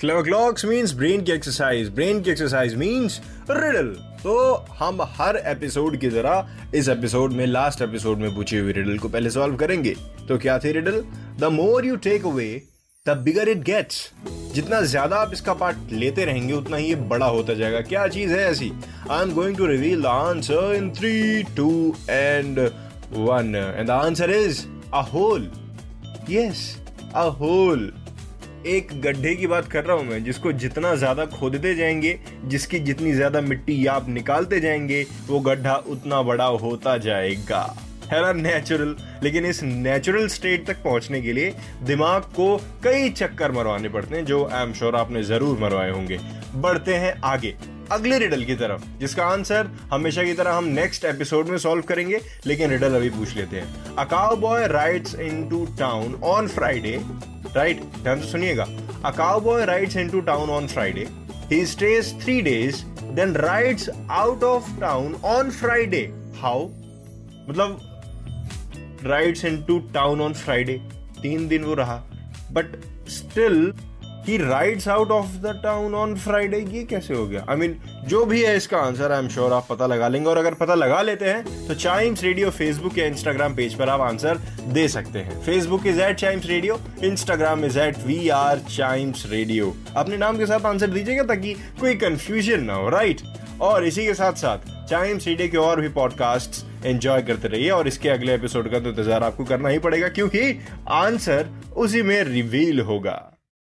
clever clocks means brain की exercise brain की exercise means riddle तो हम हर एपिसोड की तरह इस एपिसोड में लास्ट एपिसोड में पूछी हुई रिडल को पहले सॉल्व करेंगे। तो क्या थी riddle the more you take away the bigger it gets जितना ज़्यादा आप इसका पार्ट लेते रहेंगे, उतना ही ये बड़ा होता जाएगा। क्या चीज़ है ऐसी? I am going to reveal the answer in three two and one and the answer is a hole yes a hole एक गड्ढे की बात कर रहा हूँ मैं, जिसको जितना ज़्यादा खोदते जाएँगे, जिसकी जितनी ज़्यादा मिट्टी आप निकालते जाएँगे, वो गड्ढा उतना बड़ा होता जाएगा। है ना नेचुरल लेकिन इस नेचुरल स्टेट तक पहुँचने के लिए दिमाग को कई चक्कर मरवाने पड़ते हैं, जो आई एम श्योर आपने ज़रूर मरवाए होंगे। बढ़ते हैं आगे। अगले रिडल की तरफ़, जिसका आंसर हमेशा की तरह हम नेक्स्ट एपिसोड में सॉल्व करेंगे, लेकिन रिडल अभी पूछ लेते हैं। A cowboy rides into town on Friday right ध्यान से सुनिएगा। A cowboy rides into town on Friday he stays three days then rides out of town on Friday how मतलब rides into town on Friday तीन दिन वो रहा। But still he rides out of the town on Friday ये कैसे हो गया? आई I mean mean, जो भी है इसका आंसर आई एम श्योर आप पता लगा लेंगे। और अगर पता लगा लेते हैं तो चाइम्स रेडियो फेसबुक या इंस्टाग्राम पेज पर आप आंसर दे सकते हैं। Facebook is at Chimes Radio Instagram is at we are Chimes Radio अपने नाम के साथ आंसर दीजिएगा ताकि कोई कंफ्यूजन ना हो राइट और इसी के साथ साथ चाइम्स रेडियो के और भी पॉडकास्ट एंजॉय करते रहिए। और इसके अगले एपिसोड का तो इंतज़ार आपको करना ही पड़ेगा क्योंकि आंसर उसी में रिवील होगा।